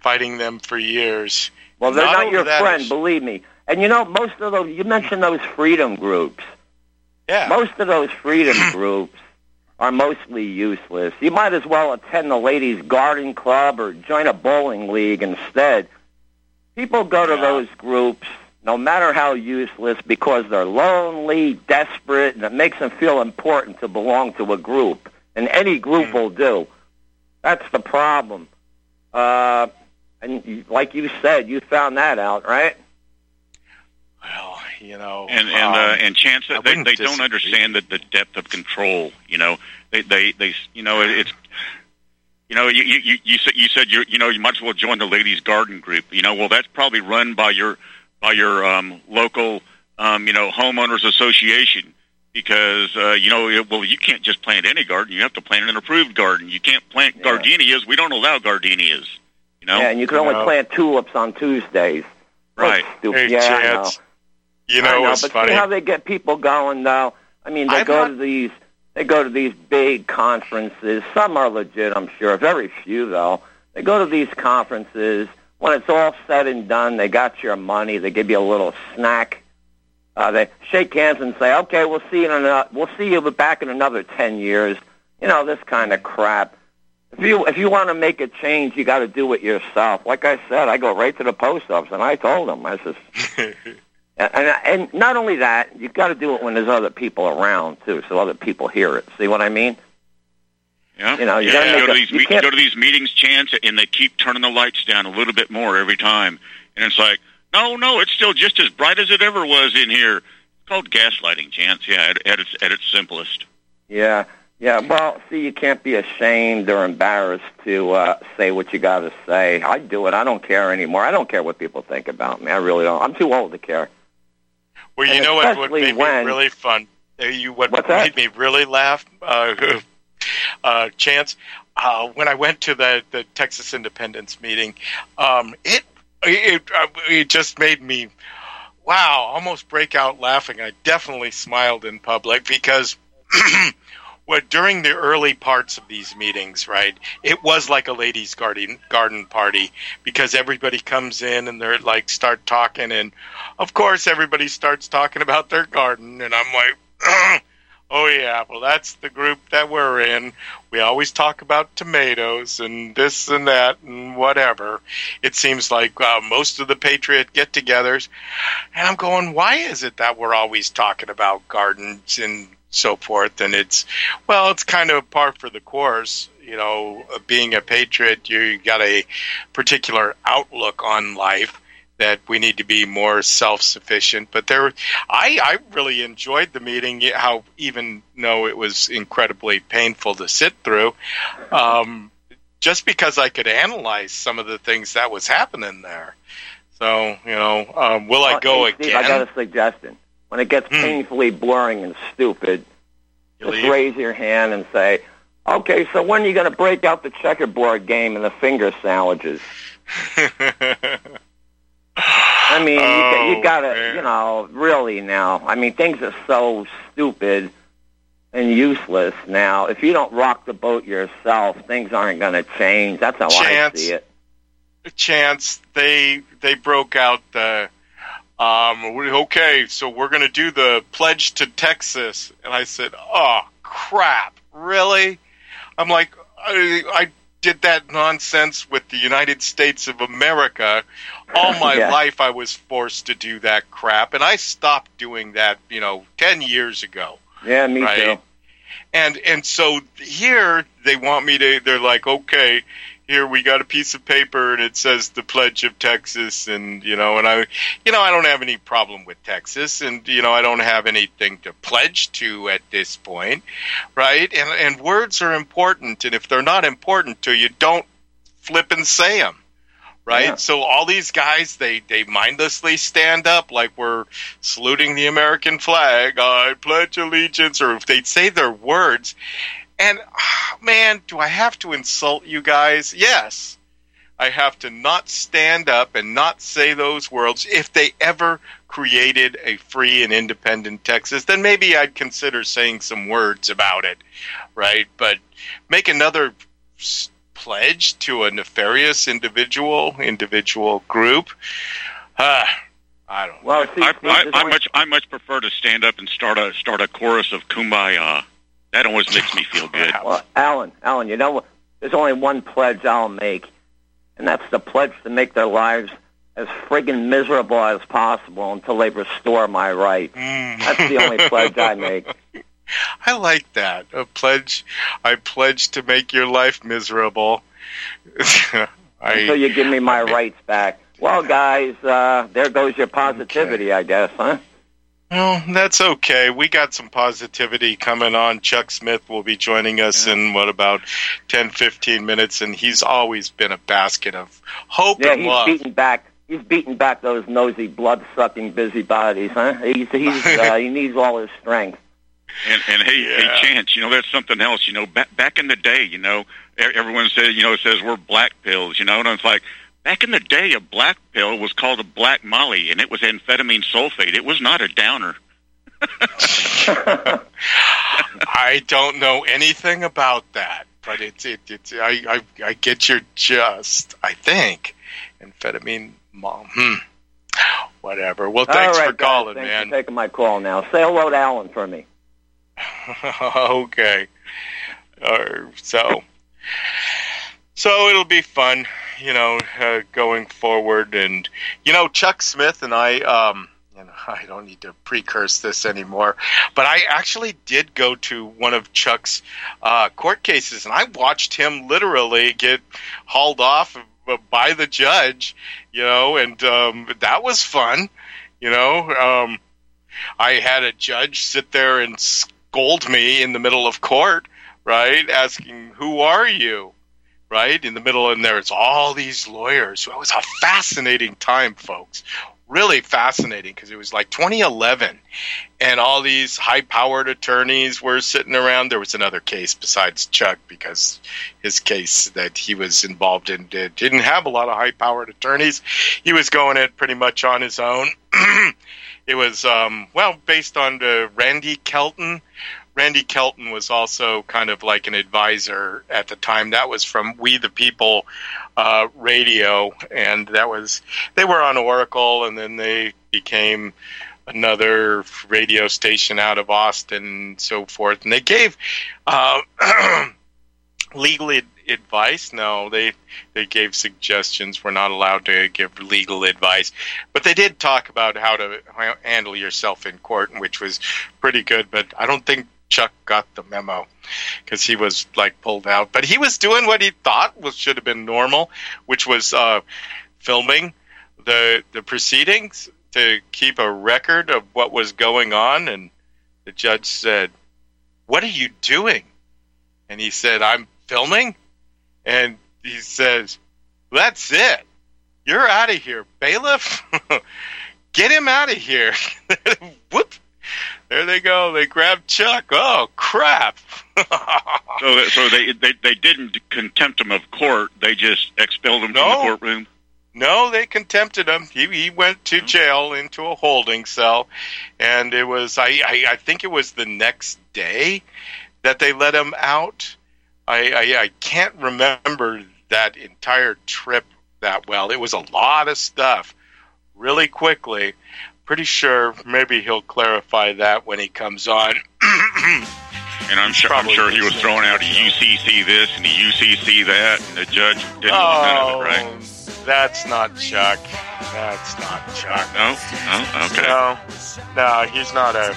fighting them for years. Well, they're not, over your friend, issue. believe me. And you know, most of those you mentioned those freedom groups. Yeah. Most of those freedom (clears throat) groups are mostly useless. You might as well attend the ladies' garden club or join a bowling league instead. People go to those groups no matter how useless because they're lonely, desperate, and it makes them feel important to belong to a group. And any group Hmm. will do. That's the problem. Uh, and like you said, you found that out, right? You know, and and uh, um, and chance that they, they don't understand the, the depth of control. You know, they they they you know it, it's you know you you you said you said you you know you might as well join the ladies garden group. You know, well that's probably run by your by your um, local um, you know homeowners association because uh, you know it, well you can't just plant any garden. You have to plant an approved garden. You can't plant gardenias. We don't allow gardenias. You know, yeah, and you can only plant tulips on Tuesdays. right. Stupid. Hey, yeah, Chance, I know. You know know, what's but funny? see how they get people going though. I mean, they I've go not- to these they go to these big conferences. Some are legit, I'm sure. Very few though. They go to these conferences. When it's all said and done, they got your money. They give you a little snack. Uh, they shake hands and say, "Okay, we'll see you in another, we'll see you back in another ten years." You know this kind of crap. If you if you want to make a change, you got to do it yourself. Like I said, I go right to the post office and I told them, I says, (laughs) and, and and not only that, you've got to do it when there's other people around too, so other people hear it. See what I mean? Yeah, You know, you yeah. go to a- these me- go to these meetings, chance, and they keep turning the lights down a little bit more every time, and it's like, no, no, it's still just as bright as it ever was in here. It's called gaslighting, chance. Yeah, at, at its at its simplest. Yeah, yeah. Well, see, you can't be ashamed or embarrassed to uh, say what you got to say. I do it. I don't care anymore. I don't care what people think about me. I really don't. I'm too old to care. Well, you And know what? Especially made when- me really fun? You what What's that? made me really laugh? Uh, (laughs) uh, Chance, uh, when I went to the the Texas Independence meeting, um, it it uh, it just made me wow almost break out laughing. I definitely smiled in public because. (clears throat) What during the early parts of these meetings, right? It was like a ladies' garden garden party because everybody comes in and they're like start talking, and of course everybody starts talking about their garden, and I'm like, (clears throat) oh yeah, well that's the group that we're in. We always talk about tomatoes and this and that and whatever. It seems like uh, most of the Patriot get-togethers, and I'm going, why is it that we're always talking about gardens and so forth? And it's well, it's kind of par for the course. You know, being a patriot, you got a particular outlook on life that we need to be more self-sufficient. But there, I, I really enjoyed the meeting. How even though it was incredibly painful to sit through, um, just because I could analyze some of the things that was happening there. So you know, um, will I go hey, Steve, again? I got a suggestion. When it gets hmm. painfully boring and stupid, just leave? raise your hand and say, "Okay, so when are you going to break out the checkerboard game and the finger sandwiches?" I mean, you, got- you (laughs) Oh, gotta, you know, really now. I mean, things are so stupid and useless now. If you don't rock the boat yourself, things aren't going to change. That's how I see it. chance they they broke out the um we- okay so we're going to do the pledge to texas and i said oh crap really i'm like i, I did that nonsense with the united states of america all (laughs) my Yeah. life i was forced to do that crap and i stopped doing that you know 10 years ago Yeah, me right? too. And and so here they want me to. They're like, okay, here we got a piece of paper and it says the Pledge of Texas, and you know, and I, you know, I don't have any problem with Texas, and you know, I don't have anything to pledge to at this point, right? And and words are important, and if they're not important to you, don't flip and say them. Right, Yeah. so all these guys they they mindlessly stand up like we're saluting the American flag. I pledge allegiance, or if they'd say their words, and ah, man, do I have to insult you guys? Yes. I have to not stand up and not say those words. If they ever created a free and independent Texas, then maybe I'd consider saying some words about it, right? But make another pledge to a nefarious individual, individual group. Ah, I don't. Well, see, I, see, I, I much I much prefer to stand up and start a start a chorus of Kumbaya. That always makes me feel good. Well, Alan, Alan, you know what? There's only one pledge I'll make, and that's the pledge to make their lives as friggin' miserable as possible until they restore my rights. That's the only (laughs) pledge I make. I like that. A pledge. I pledge to make your life miserable. (laughs) Until you give me my rights back. Well, guys, uh, there goes your positivity, I guess, huh? Well, that's okay. We got some positivity coming on. Chuck Smith will be joining us in what about 10, 15 minutes, and he's always been a basket of hope Yeah, and he's love. beating back. He's beating back those nosy, blood-sucking busybodies, huh? He's he's (laughs) uh, he needs all his strength. And, and hey, Yeah. hey, Chance, you know that's something else. You know, back back in the day, you know, e- everyone said, you know, it says we're black pills. You know, and it's like back in the day, a black pill was called a black molly, and it was amphetamine sulfate. It was not a downer. (laughs) I don't know anything about that, but it's it, it's I, I I get your just. I think amphetamine, mom. Hmm. Whatever. Well, thanks all right, for calling, guys, thanks man. for taking my call. Now, say hello to Alan for me. (laughs) okay. Uh, so, so it'll be fun, you know, uh, going forward. And you know, Chuck Smith and I, um, you know, I don't need to precurse this anymore, but I actually did go to one of Chuck's uh, court cases, and I watched him literally get hauled off by the judge, you know, and um, that was fun, you know. Um, I had a judge sit there and scold me in the middle of court, right? Asking, "Who are you?" Right in the middle, and there's all these lawyers. It was a fascinating time, folks. Really fascinating because it was like 2011, and all these high-powered attorneys were sitting around. There was another case besides Chuck because his case that he was involved in did, didn't have a lot of high-powered attorneys. He was going it pretty much on his own. (clears throat) it was um, well based on the Randy Kelton. Randy Kelton was also kind of like an advisor at the time. That was from We the People uh, radio, and that was they were on Oracle, and then they became another radio station out of Austin and so forth. And they gave uh, (clears throat) legal ad- advice. No, they they gave suggestions. We're not allowed to give legal advice, but they did talk about how to handle yourself in court, which was pretty good. But I don't think Chuck got the memo because he was like pulled out. But he was doing what he thought was should have been normal, which was uh, filming the the proceedings to keep a record of what was going on. And the judge said, "What are you doing?" And he said, "I'm filming." And he says, "That's it. You're out of here, bailiff." (laughs) get him out of here. (laughs) Whoop. There they go. They grabbed Chuck. Oh, crap. (laughs) so, so they, they they didn't contempt him of court. They just expelled him No. from the courtroom. No, they contempted him. He, he went to hmm. jail into a holding cell, and it was I, I I think it was the next day that they let him out. I I, I can't remember that entire trip that well. It was a lot of stuff, really quickly. Pretty sure maybe he'll clarify that when he comes on. (clears throat) And I'm sure I'm sure he was throwing out a UCC this and a UCC that, and the judge didn't want none of it, right? Oh, That's not Chuck. That's not Chuck. No, no, okay. No, no, he's not a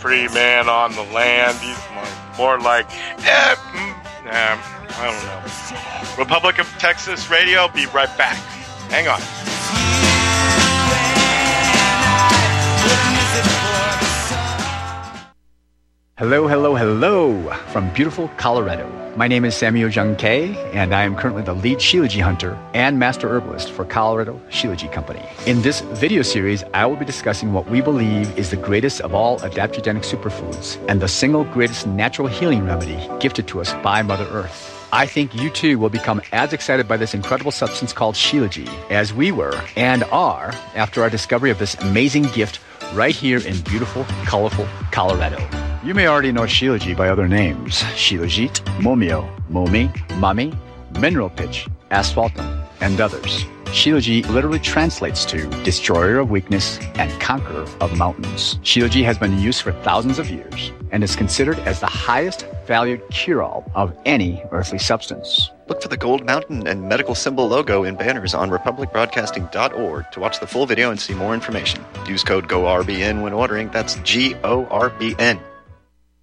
free man on the land. He's more, more like, eh, mm, um, I don't know. Republic of Texas Radio. Be right back. Hang on. Hello, hello, hello from beautiful Colorado. My name is Samuel Jung Kei, and I am currently the lead Shilajit hunter and master herbalist for Colorado Shilajit Company. In this video series, I will be discussing what we believe is the greatest of all adaptogenic superfoods and the single greatest natural healing remedy gifted to us by Mother Earth. I think you too will become as excited by this incredible substance called Shilajit as we were and are after our discovery of this amazing gift right here in beautiful, colorful Colorado. You may already know Shilajit by other names Shilajit, Momio, Momi, Mami, Mineral Pitch, Asphaltum, and others. Shilajit literally translates to destroyer of weakness and conqueror of mountains. Shilajit has been in use for thousands of years and is considered as the highest valued cure-all of any earthly substance. Look for the gold mountain and medical symbol logo in banners on republicbroadcasting.org to watch the full video and see more information. Use code GORBN when ordering. That's G O R B N.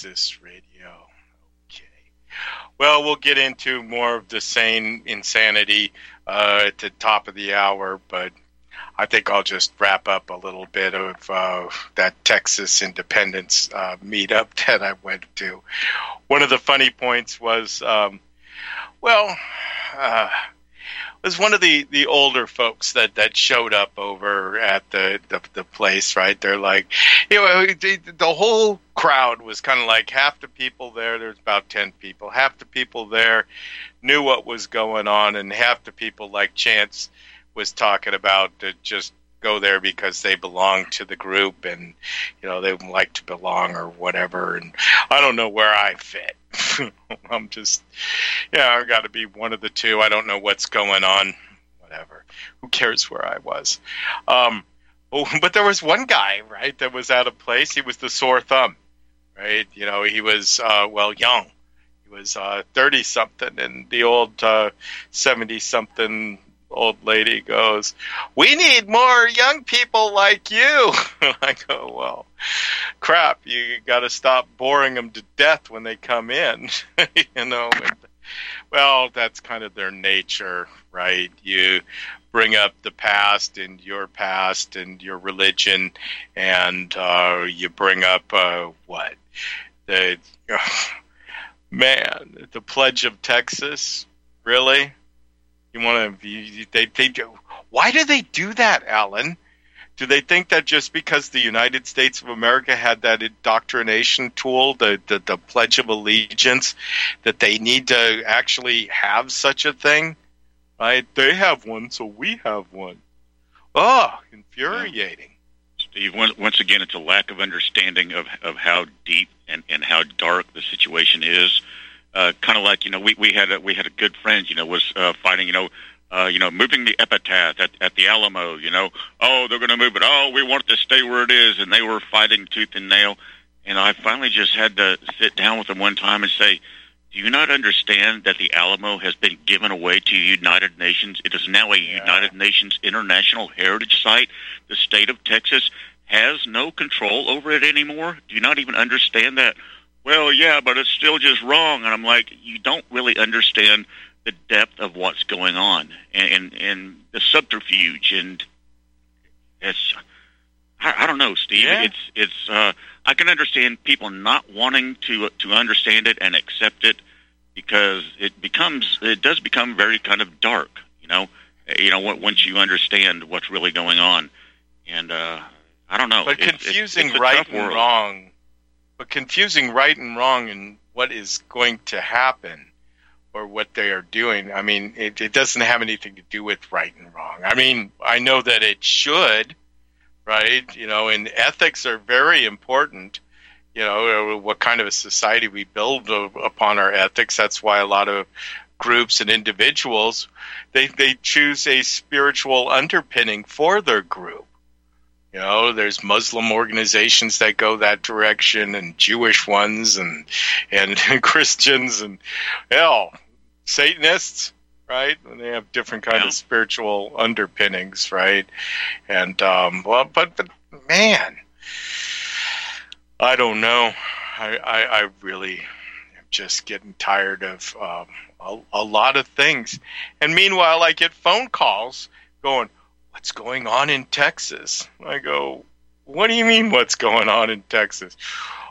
Texas Radio. Okay. Well, we'll get into more of the same insanity uh, at the top of the hour, but I think I'll just wrap up a little bit of uh, that Texas independence uh, meetup (laughs) that I went to. One of the funny points was, um, well, uh, was one of the, the older folks that, that showed up over at the, the, the place, right? They're like, you know, the, the whole crowd was kind of like half the people there, there's about 10 people, half the people there knew what was going on, and half the people, like Chance was talking about, to just go there because they belong to the group and you know they like to belong or whatever and I don't know where I fit. (laughs) I'm just yeah, I've got to be one of the two. I don't know what's going on. Whatever. Who cares where I was? Um oh, (laughs) but there was one guy, right, that was out of place. He was the sore thumb. Right? You know, he was uh well young. He was uh 30 something and the old uh 70 something old lady goes, "We need more young people like you." (laughs) I go, "Well, crap! You got to stop boring them to death when they come in." (laughs) you know, well, that's kind of their nature, right? You bring up the past and your past and your religion, and uh, you bring up uh, what the (laughs) man, the Pledge of Texas, really you want to? They they do. Why do they do that, Alan? Do they think that just because the United States of America had that indoctrination tool, the, the, the Pledge of Allegiance, that they need to actually have such a thing? Right? They have one, so we have one. Oh, infuriating. Steve, once again, it's a lack of understanding of, of how deep and, and how dark the situation is uh, kind of like you know we we had a, we had a good friend you know was uh, fighting you know uh, you know moving the epitaph at, at the Alamo you know oh they're going to move it oh we want it to stay where it is and they were fighting tooth and nail and I finally just had to sit down with them one time and say do you not understand that the Alamo has been given away to the United Nations? It is now a yeah. United Nations International Heritage Site. The state of Texas has no control over it anymore. Do you not even understand that? Well, yeah, but it's still just wrong. And I'm like, you don't really understand the depth of what's going on and, and, and the subterfuge. And it's, I, I don't know, Steve. Yeah. It's, it's, uh, I can understand people not wanting to, to understand it and accept it because it becomes, it does become very kind of dark, you know, you know, once you understand what's really going on. And, uh, I don't know. But confusing it's, it's right and wrong but confusing right and wrong and what is going to happen or what they are doing. I mean, it, it doesn't have anything to do with right and wrong. I mean, I know that it should, right? You know, and ethics are very important. You know, what kind of a society we build upon our ethics. That's why a lot of groups and individuals they they choose a spiritual underpinning for their group you know, there's Muslim organizations that go that direction, and Jewish ones, and and (laughs) Christians, and hell, Satanists, right? And they have different kind yeah. of spiritual underpinnings, right? And um, well, but but man, I don't know. I I, I really am just getting tired of um, a, a lot of things. And meanwhile, I get phone calls going what's going on in Texas? I go, what do you mean what's going on in Texas?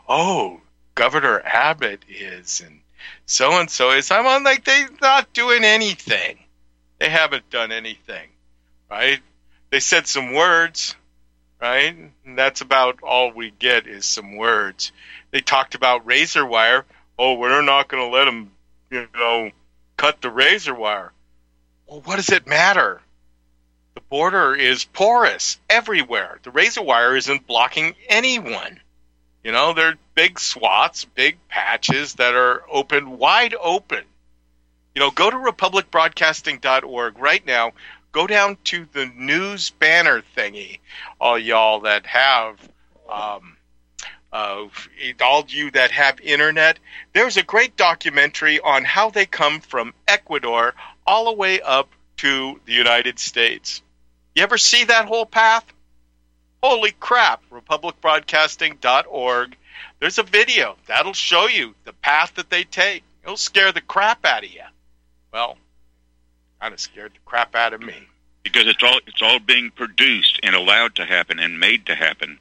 Oh, Governor Abbott is and so and so is. I'm on like they're not doing anything. They haven't done anything, right? They said some words, right? And that's about all we get is some words. They talked about razor wire. Oh, we're not going to let them, you know, cut the razor wire. Well, what does it matter? The border is porous everywhere. The razor wire isn't blocking anyone. You know, there are big swaths, big patches that are open, wide open. You know, go to republicbroadcasting.org right now. Go down to the news banner thingy, all y'all that have, um, uh, all you that have internet. There's a great documentary on how they come from Ecuador all the way up to the United States. You ever see that whole path? Holy crap, republicbroadcasting.org. There's a video that'll show you the path that they take. It'll scare the crap out of you. Well, kind of scared the crap out of me. Because it's all it's all being produced and allowed to happen and made to happen.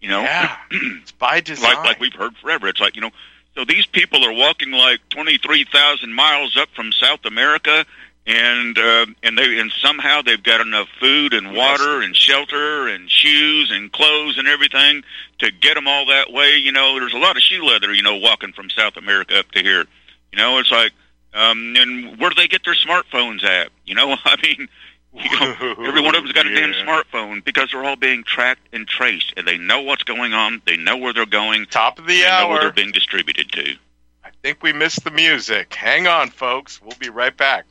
You know, yeah, (clears throat) it's by design. Like like we've heard forever. It's like you know, so these people are walking like twenty three thousand miles up from South America and uh, and they and somehow they've got enough food and water and shelter and shoes and clothes and everything to get them all that way. You know, there's a lot of shoe leather. You know, walking from South America up to here. You know, it's like, um, and where do they get their smartphones at? You know, (laughs) I mean, You know, (laughs) every one of them's got a damn smartphone because they're all being tracked and traced, and they know what's going on. They know where they're going. Top of the they know where they're being distributed to. I think we missed the music. Hang on, folks. We'll be right back.